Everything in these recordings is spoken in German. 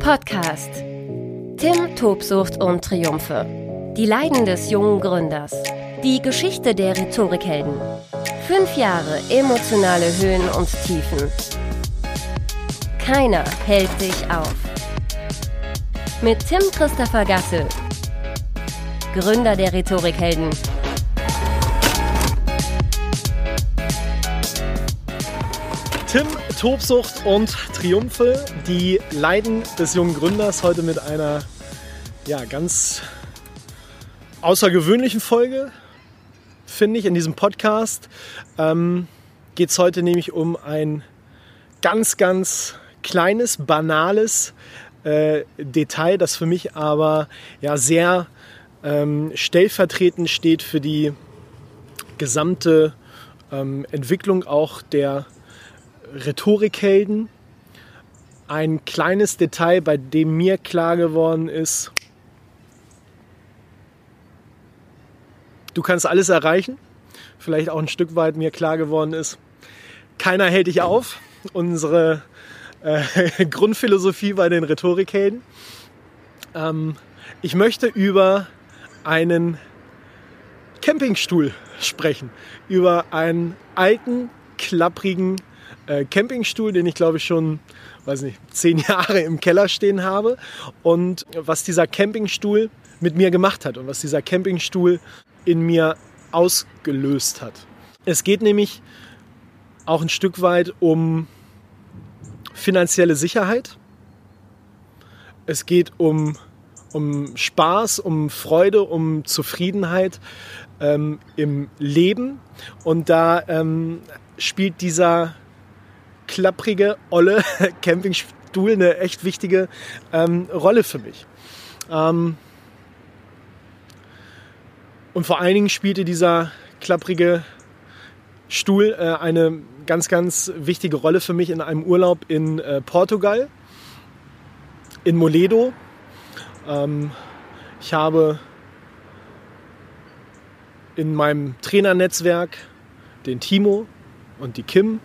Podcast Tim, Tobsucht und Triumphe. Die Leiden des jungen Gründers. Die Geschichte der Rhetorikhelden. Fünf Jahre emotionale Höhen und Tiefen. Keiner hält dich auf. Mit Tim Christopher Gasse, Gründer der Rhetorikhelden. Tim, Tobsucht und Triumphe, die Leiden des jungen Gründers, heute mit einer ja, ganz außergewöhnlichen Folge, finde ich, in diesem Podcast. Ähm, Geht es heute nämlich um ein ganz, ganz kleines, banales äh, Detail, das für mich aber ja sehr ähm, stellvertretend steht für die gesamte ähm, Entwicklung auch der Rhetorikhelden. Ein kleines Detail, bei dem mir klar geworden ist, du kannst alles erreichen. Vielleicht auch ein Stück weit mir klar geworden ist, keiner hält dich auf. Unsere äh, Grundphilosophie bei den Rhetorikhelden. Ähm, ich möchte über einen Campingstuhl sprechen. Über einen alten, klapprigen äh, Campingstuhl, den ich glaube ich schon, weiß nicht, zehn Jahre im Keller stehen habe. Und was dieser Campingstuhl mit mir gemacht hat und was dieser Campingstuhl in mir ausgelöst hat. Es geht nämlich auch ein Stück weit um finanzielle Sicherheit. Es geht um, um Spaß, um Freude, um Zufriedenheit ähm, im Leben. Und da ähm, spielt dieser klapprige, olle Campingstuhl eine echt wichtige ähm, Rolle für mich. Ähm, und vor allen Dingen spielte dieser klapprige Stuhl äh, eine ganz, ganz wichtige Rolle für mich in einem Urlaub in äh, Portugal, in Moledo. Ähm, ich habe in meinem Trainernetzwerk den Timo und die Kim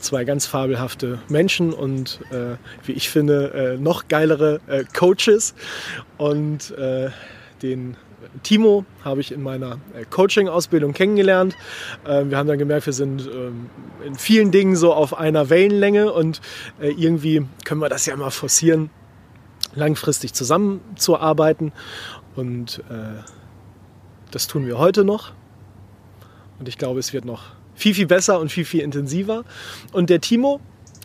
zwei ganz fabelhafte Menschen und äh, wie ich finde äh, noch geilere äh, Coaches und äh, den Timo habe ich in meiner äh, Coaching-Ausbildung kennengelernt. Ähm, wir haben dann gemerkt, wir sind ähm, in vielen Dingen so auf einer Wellenlänge und äh, irgendwie können wir das ja mal forcieren, langfristig zusammenzuarbeiten. Und das tun wir heute noch. Und ich glaube, es wird noch viel, viel besser und viel, viel intensiver. Und der Timo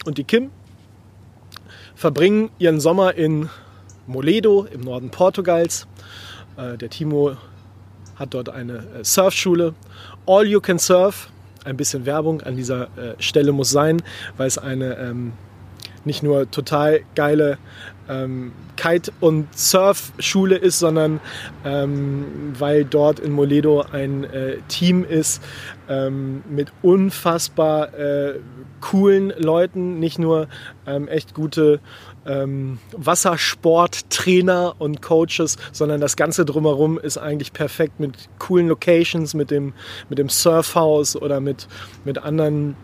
und die Kim verbringen ihren Sommer in Moledo im Norden Portugals. Äh, der Timo hat dort eine äh, Surfschule. All You Can Surf. Ein bisschen Werbung an dieser äh, Stelle muss sein, weil es eine ähm, nicht nur total geile ähm, Kite- und Surfschule ist, sondern ähm, weil dort in Moledo ein äh, Team ist ähm, mit unfassbar äh, coolen Leuten, nicht nur ähm, echt gute ähm, Wassersporttrainer und Coaches, sondern das Ganze drumherum ist eigentlich perfekt mit coolen Locations, mit dem, mit dem Surfhaus oder mit, mit anderen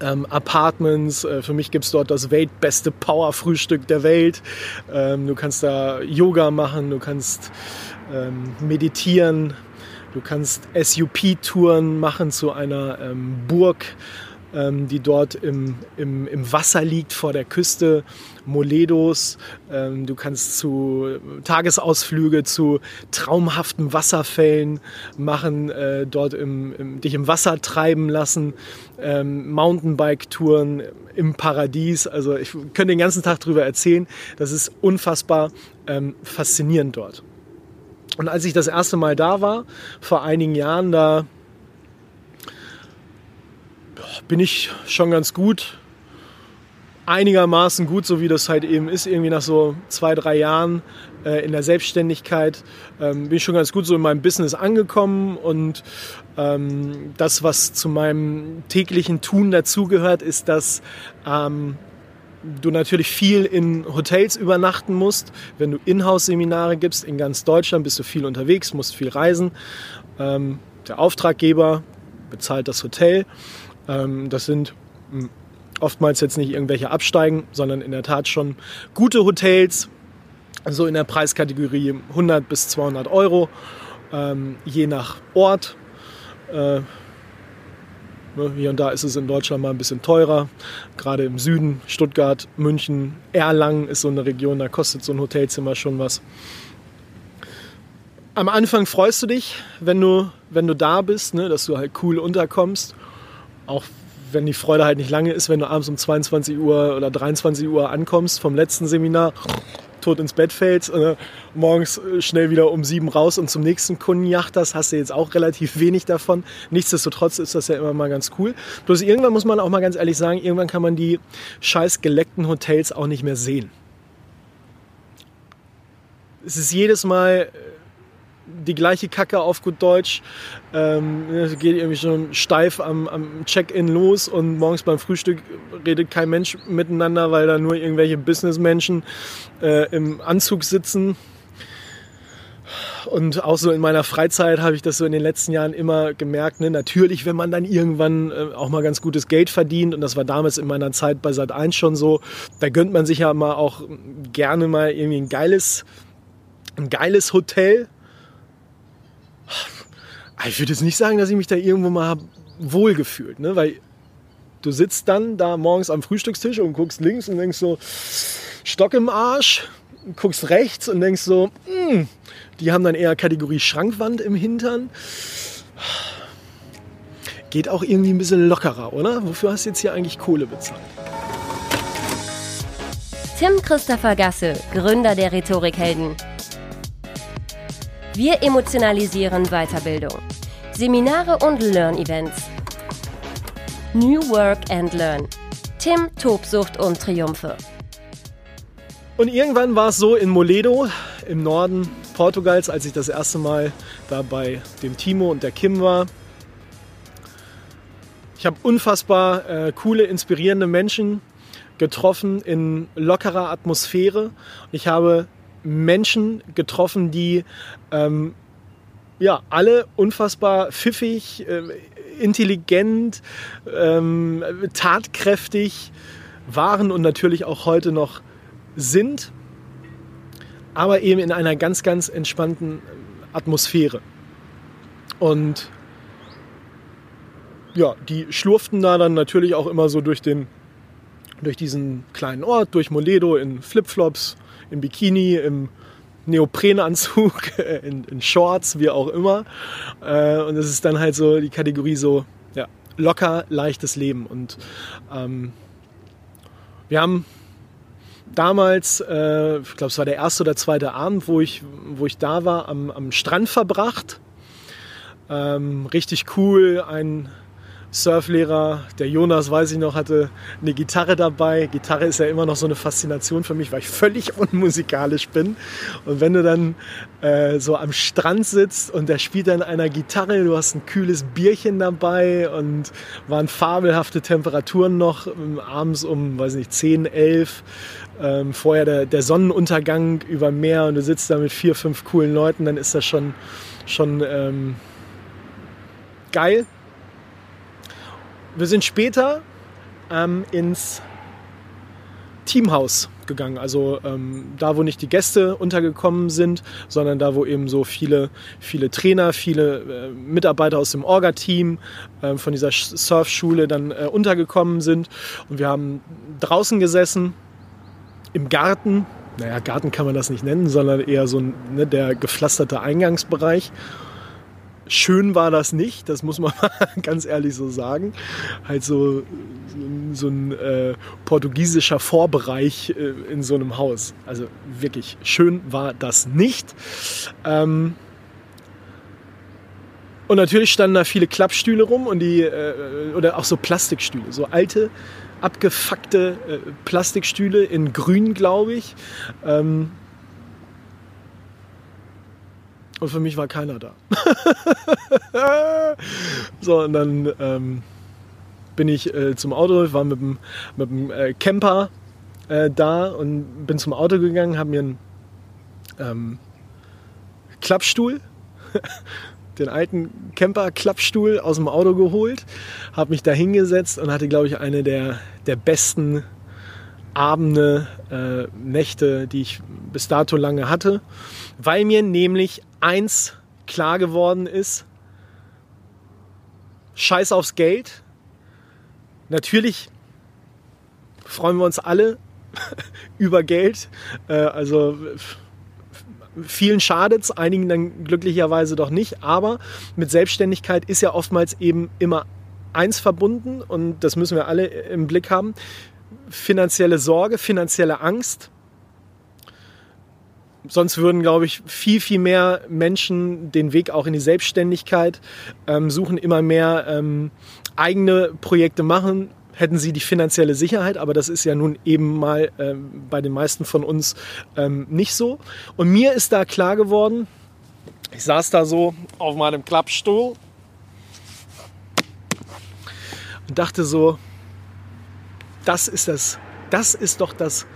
ähm, Apartments. Äh, für mich gibt es dort das weltbeste Power-Frühstück der Welt. Ähm, du kannst da Yoga machen, du kannst ähm, meditieren, du kannst SUP-Touren machen zu einer ähm, Burg ähm, die dort im, im, im Wasser liegt vor der Küste Moledos. Ähm, du kannst zu Tagesausflüge zu traumhaften Wasserfällen machen, äh, dort im, im, dich im Wasser treiben lassen, ähm, Mountainbike-Touren im Paradies. Also ich könnte den ganzen Tag darüber erzählen. Das ist unfassbar ähm, faszinierend dort. Und als ich das erste Mal da war, vor einigen Jahren, da bin ich schon ganz gut, einigermaßen gut, so wie das halt eben ist, irgendwie nach so zwei, drei Jahren äh, in der Selbstständigkeit, ähm, bin ich schon ganz gut so in meinem Business angekommen und ähm, das, was zu meinem täglichen Tun dazugehört, ist, dass ähm, du natürlich viel in Hotels übernachten musst. Wenn du Inhouse-Seminare gibst in ganz Deutschland, bist du viel unterwegs, musst viel reisen. Ähm, der Auftraggeber bezahlt das Hotel ähm, das sind hm, Oftmals jetzt nicht irgendwelche absteigen, sondern in der Tat schon gute Hotels, so in der Preiskategorie 100 bis 200 Euro, ähm, je nach Ort. Äh, ne, hier und da ist es in Deutschland mal ein bisschen teurer. Gerade im Süden, Stuttgart, München, Erlangen ist so eine Region, da kostet so ein Hotelzimmer schon was. Am Anfang freust du dich, wenn du, wenn du da bist, ne, dass du halt cool unterkommst. Auch wenn die Freude halt nicht lange ist, wenn du abends um 22 Uhr oder 23 Uhr ankommst vom letzten Seminar, tot ins Bett fällst, äh, morgens äh, schnell wieder um sieben raus und zum nächsten Kunden jachterst, hast du jetzt auch relativ wenig davon. Nichtsdestotrotz ist das ja immer mal ganz cool. Bloß irgendwann muss man auch mal ganz ehrlich sagen, irgendwann kann man die scheiß geleckten Hotels auch nicht mehr sehen. Es ist jedes Mal äh, die gleiche Kacke auf gut Deutsch. Ähm, geht irgendwie schon steif am, am Check-in los und morgens beim Frühstück redet kein Mensch miteinander, weil da nur irgendwelche Businessmenschen äh, im Anzug sitzen. Und auch so in meiner Freizeit habe ich das so in den letzten Jahren immer gemerkt. Ne? Natürlich, wenn man dann irgendwann äh, auch mal ganz gutes Geld verdient, und das war damals in meiner Zeit bei Sat1 schon so, da gönnt man sich ja mal auch gerne mal irgendwie ein geiles, ein geiles Hotel ich würde jetzt nicht sagen, dass ich mich da irgendwo mal wohlgefühlt, ne? weil du sitzt dann da morgens am Frühstückstisch und guckst links und denkst so, Stock im Arsch, guckst rechts und denkst so, mh, hm, die haben dann eher Kategorie Schrankwand im Hintern. Geht auch irgendwie ein bisschen lockerer, oder? Wofür hast du jetzt hier eigentlich Kohle bezahlt? Tim Christopher Gasse, Gründer der Rhetorikhelden. Wir emotionalisieren Weiterbildung. Seminare und Learn-Events. New Work and Learn. Tim, Tobsucht und Triumphe. Und irgendwann war es so in Moledo im Norden Portugals, als ich das erste Mal da bei dem Timo und der Kim war. Ich habe unfassbar äh, coole, inspirierende Menschen getroffen in lockerer Atmosphäre. Ich habe Menschen getroffen, die ähm, ja, alle unfassbar pfiffig, äh, intelligent, ähm, tatkräftig waren und natürlich auch heute noch sind, aber eben in einer ganz, ganz entspannten Atmosphäre. Und ja, die schlurften da dann natürlich auch immer so durch den durch diesen kleinen Ort, durch Moledo in Flipflops, im Bikini, im Neoprenanzug, in, in Shorts, wie auch immer. Äh, und es ist dann halt so die Kategorie so ja, locker, leichtes Leben. Und ähm, wir haben damals, äh, ich glaube, es war der erste oder zweite Abend, wo ich, wo ich da war, am, am Strand verbracht. Ähm, richtig cool, ein Surflehrer, der Jonas, weiß ich noch, hatte eine Gitarre dabei. Gitarre ist ja immer noch so eine Faszination für mich, weil ich völlig unmusikalisch bin. Und wenn du dann äh, so am Strand sitzt und der spielt dann einer Gitarre, du hast ein kühles Bierchen dabei und waren fabelhafte Temperaturen noch ähm, abends um, weiß nicht, 10, 11. Ähm, vorher der, der Sonnenuntergang über Meer und du sitzt da mit vier, fünf coolen Leuten, dann ist das schon, schon ähm, geil. Wir sind später ähm, ins Teamhaus gegangen. Also ähm, da, wo nicht die Gäste untergekommen sind, sondern da, wo eben so viele, viele Trainer, viele äh, Mitarbeiter aus dem Orga-Team äh, von dieser Surfschule dann äh, untergekommen sind. Und wir haben draußen gesessen, im Garten. Naja, Garten kann man das nicht nennen, sondern eher so ne, der gepflasterte Eingangsbereich. Schön war das nicht, das muss man ganz ehrlich so sagen. Halt so, so ein äh, portugiesischer Vorbereich äh, in so einem Haus. Also wirklich schön war das nicht. Ähm, und natürlich standen da viele Klappstühle rum und die, äh, oder auch so Plastikstühle, so alte, abgefuckte äh, Plastikstühle in grün, glaube ich. Ähm, und für mich war keiner da. so, und dann ähm, bin ich äh, zum Auto, war mit dem, mit dem äh, Camper äh, da und bin zum Auto gegangen, habe mir einen ähm, Klappstuhl, den alten Camper-Klappstuhl aus dem Auto geholt, habe mich da hingesetzt und hatte, glaube ich, eine der, der besten Abende, äh, Nächte, die ich bis dato lange hatte, weil mir nämlich eins klar geworden ist, scheiß aufs Geld. Natürlich freuen wir uns alle über Geld. Äh, also vielen schadet es, einigen dann glücklicherweise doch nicht. Aber mit Selbstständigkeit ist ja oftmals eben immer eins verbunden und das müssen wir alle im Blick haben. Finanzielle Sorge, finanzielle Angst. Sonst würden, glaube ich, viel, viel mehr Menschen den Weg auch in die Selbstständigkeit ähm, suchen, immer mehr ähm, eigene Projekte machen, hätten sie die finanzielle Sicherheit, aber das ist ja nun eben mal ähm, bei den meisten von uns ähm, nicht so. Und mir ist da klar geworden, ich saß da so auf meinem Klappstuhl und dachte so, das ist das, das ist doch das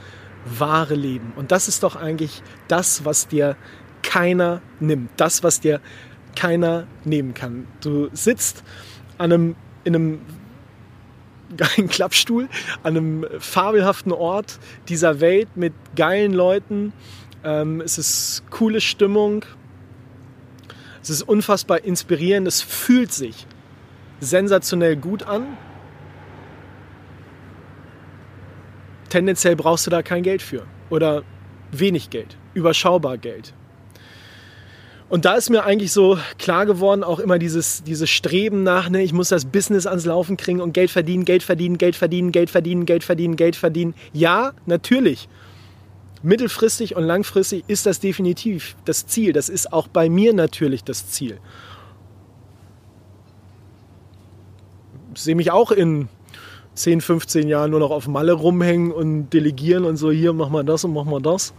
wahre Leben. Und das ist doch eigentlich das, was dir keiner nimmt. Das, was dir keiner nehmen kann. Du sitzt an einem, in einem geilen Klappstuhl an einem fabelhaften Ort dieser Welt mit geilen Leuten. Ähm, es ist coole Stimmung. Es ist unfassbar inspirierend. Es fühlt sich sensationell gut an. Tendenziell brauchst du da kein Geld für oder wenig Geld, überschaubar Geld. Und da ist mir eigentlich so klar geworden, auch immer dieses, dieses Streben nach, ne, ich muss das Business ans Laufen kriegen und Geld verdienen, Geld verdienen, Geld verdienen, Geld verdienen, Geld verdienen, Geld verdienen. Ja, natürlich. Mittelfristig und langfristig ist das definitiv das Ziel. Das ist auch bei mir natürlich das Ziel. Ich sehe mich auch in 10, 15 Jahren nur noch auf Malle rumhängen und delegieren und so, hier mach mal das und mach mal das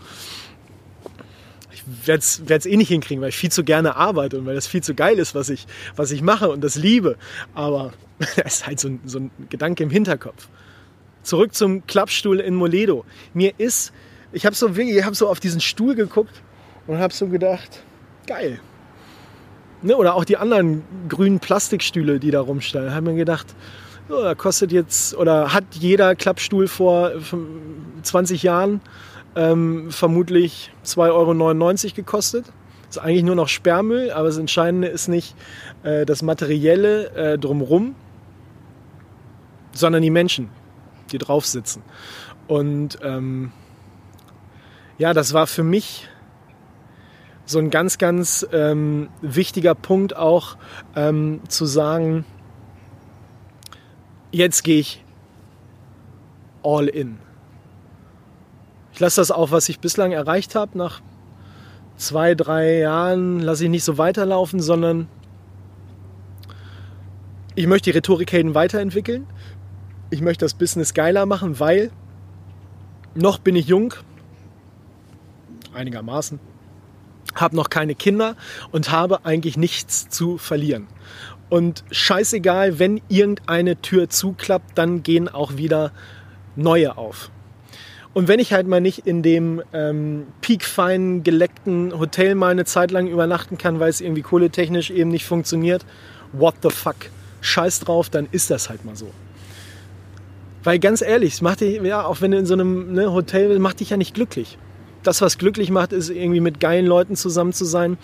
werde es eh nicht hinkriegen, weil ich viel zu gerne arbeite und weil das viel zu geil ist, was ich, was ich mache und das liebe. Aber das ist halt so ein, so ein Gedanke im Hinterkopf. Zurück zum Klappstuhl in Moledo. Mir ist, ich habe so, hab so auf diesen Stuhl geguckt und habe so gedacht, geil. Ne, oder auch die anderen grünen Plastikstühle, die da rumstehen. Da habe mir gedacht, da kostet jetzt, oder hat jeder Klappstuhl vor 20 Jahren ähm, vermutlich 2,99 Euro gekostet. Ist eigentlich nur noch Sperrmüll, aber das Entscheidende ist nicht äh, das Materielle äh, drumherum, sondern die Menschen, die drauf sitzen. Und ähm, ja, das war für mich so ein ganz, ganz ähm, wichtiger Punkt auch ähm, zu sagen, jetzt gehe ich all in. Ich lasse das auch, was ich bislang erreicht habe, nach zwei, drei Jahren lasse ich nicht so weiterlaufen, sondern ich möchte die Rhetorikhelden weiterentwickeln. Ich möchte das Business geiler machen, weil noch bin ich jung, einigermaßen, habe noch keine Kinder und habe eigentlich nichts zu verlieren. Und scheißegal, wenn irgendeine Tür zuklappt, dann gehen auch wieder neue auf. Und wenn ich halt mal nicht in dem ähm, peakfeinen, geleckten Hotel mal eine Zeit lang übernachten kann, weil es irgendwie kohletechnisch eben nicht funktioniert, what the fuck? Scheiß drauf, dann ist das halt mal so. Weil ganz ehrlich, es dich, ja, auch wenn du in so einem ne, Hotel bist, macht dich ja nicht glücklich. Das, was glücklich macht, ist irgendwie mit geilen Leuten zusammen zu sein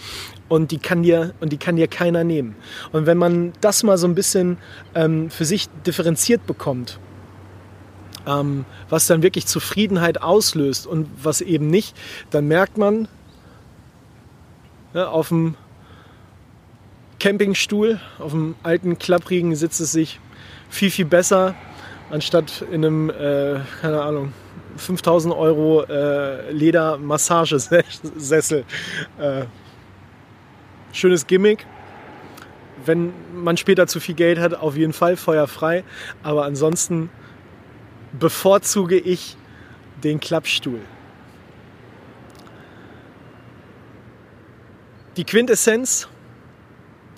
und die kann dir, und die kann dir keiner nehmen. Und wenn man das mal so ein bisschen ähm, für sich differenziert bekommt ähm, was dann wirklich Zufriedenheit auslöst und was eben nicht, dann merkt man ja, auf dem Campingstuhl, auf dem alten Klapprigen sitzt es sich viel, viel besser, anstatt in einem, äh, keine Ahnung, 5000 Euro äh, Ledermassagesessel. Äh, schönes Gimmick. Wenn man später zu viel Geld hat, auf jeden Fall feuerfrei. Aber ansonsten bevorzuge ich den Klappstuhl. Die Quintessenz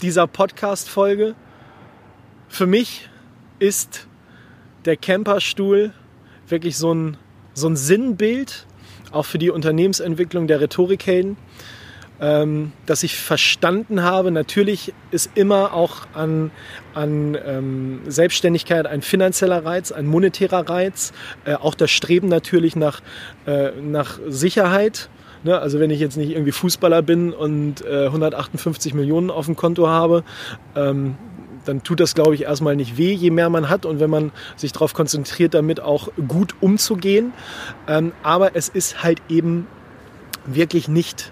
dieser Podcast-Folge für mich ist der Camperstuhl wirklich so ein, so ein Sinnbild, auch für die Unternehmensentwicklung der Rhetorikhelden. ähm, dass ich verstanden habe, natürlich ist immer auch an, an ähm, Selbstständigkeit ein finanzieller Reiz, ein monetärer Reiz, äh, auch das Streben natürlich nach, äh, nach Sicherheit. Ne? Also wenn ich jetzt nicht irgendwie Fußballer bin und äh, 158 Millionen auf dem Konto habe, ähm, dann tut das, glaube ich, erstmal nicht weh, je mehr man hat und wenn man sich darauf konzentriert, damit auch gut umzugehen. Ähm, aber es ist halt eben wirklich nicht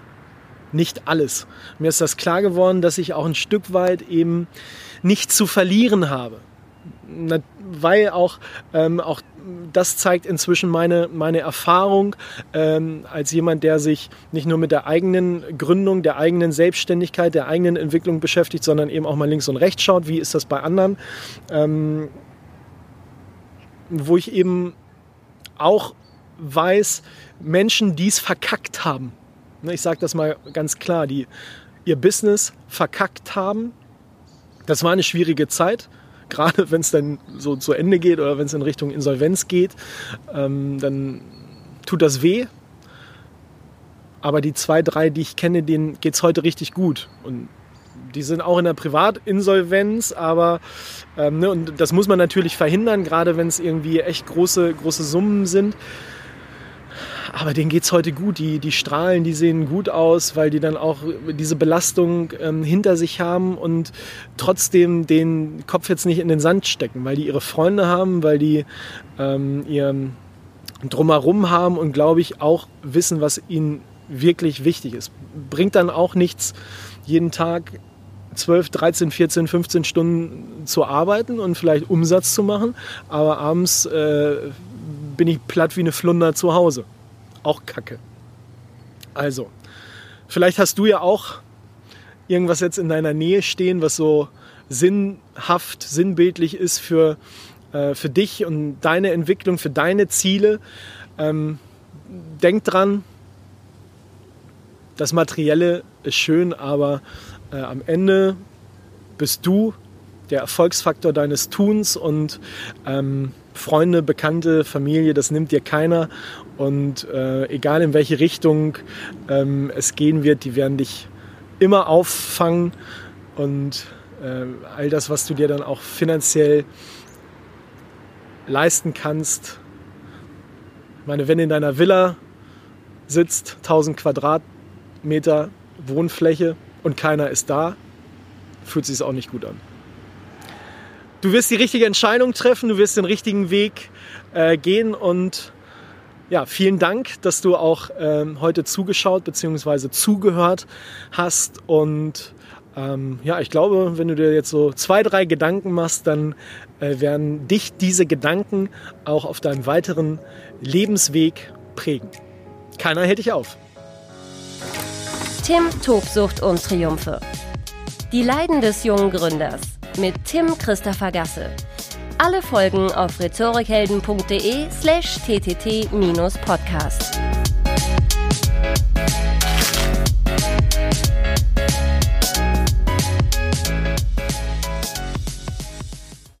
nicht alles. Mir ist das klar geworden, dass ich auch ein Stück weit eben nicht zu verlieren habe. Weil auch, ähm, auch das zeigt inzwischen meine, meine Erfahrung ähm, als jemand, der sich nicht nur mit der eigenen Gründung, der eigenen Selbstständigkeit, der eigenen Entwicklung beschäftigt, sondern eben auch mal links und rechts schaut, wie ist das bei anderen. Ähm, wo ich eben auch weiß, Menschen, die es verkackt haben, Ne, ich sage das mal ganz klar, die ihr Business verkackt haben. Das war eine schwierige Zeit, gerade wenn es dann so zu Ende geht oder wenn es in Richtung Insolvenz geht, ähm, dann tut das weh. Aber die zwei, drei, die ich kenne, denen geht es heute richtig gut. Und die sind auch in der Privatinsolvenz, aber ähm, ne, und das muss man natürlich verhindern, gerade wenn es irgendwie echt große, große Summen sind aber denen geht es heute gut. Die, die strahlen, die sehen gut aus, weil die dann auch diese Belastung ähm, hinter sich haben und trotzdem den Kopf jetzt nicht in den Sand stecken, weil die ihre Freunde haben, weil die ähm, ihren Drumherum haben und glaube ich auch wissen, was ihnen wirklich wichtig ist. Bringt dann auch nichts, jeden Tag 12, 13, 14, 15 Stunden zu arbeiten und vielleicht Umsatz zu machen, aber abends äh, bin ich platt wie eine Flunder zu Hause auch kacke. Also, vielleicht hast du ja auch irgendwas jetzt in deiner Nähe stehen, was so sinnhaft, sinnbildlich ist für, äh, für dich und deine Entwicklung, für deine Ziele. Ähm, denk dran, das Materielle ist schön, aber äh, am Ende bist du der Erfolgsfaktor deines Tuns und ähm, Freunde, Bekannte, Familie, das nimmt dir keiner. Und äh, egal in welche Richtung ähm, es gehen wird, die werden dich immer auffangen. Und äh, all das, was du dir dann auch finanziell leisten kannst. Ich meine, wenn in deiner Villa sitzt, 1000 Quadratmeter Wohnfläche und keiner ist da, fühlt sich auch nicht gut an du wirst die richtige Entscheidung treffen, du wirst den richtigen Weg äh, gehen und ja, vielen Dank, dass du auch ähm, heute zugeschaut bzw. zugehört hast und ähm, ja, ich glaube, wenn du dir jetzt so zwei, drei Gedanken machst, dann äh, werden dich diese Gedanken auch auf deinem weiteren Lebensweg prägen. Keiner hält dich auf. Tim Tobsucht und Triumphe. Die Leiden des jungen Gründers mit Tim Christopher Gasse. Alle Folgen auf rhetorikhelden.de slash ttt-podcast.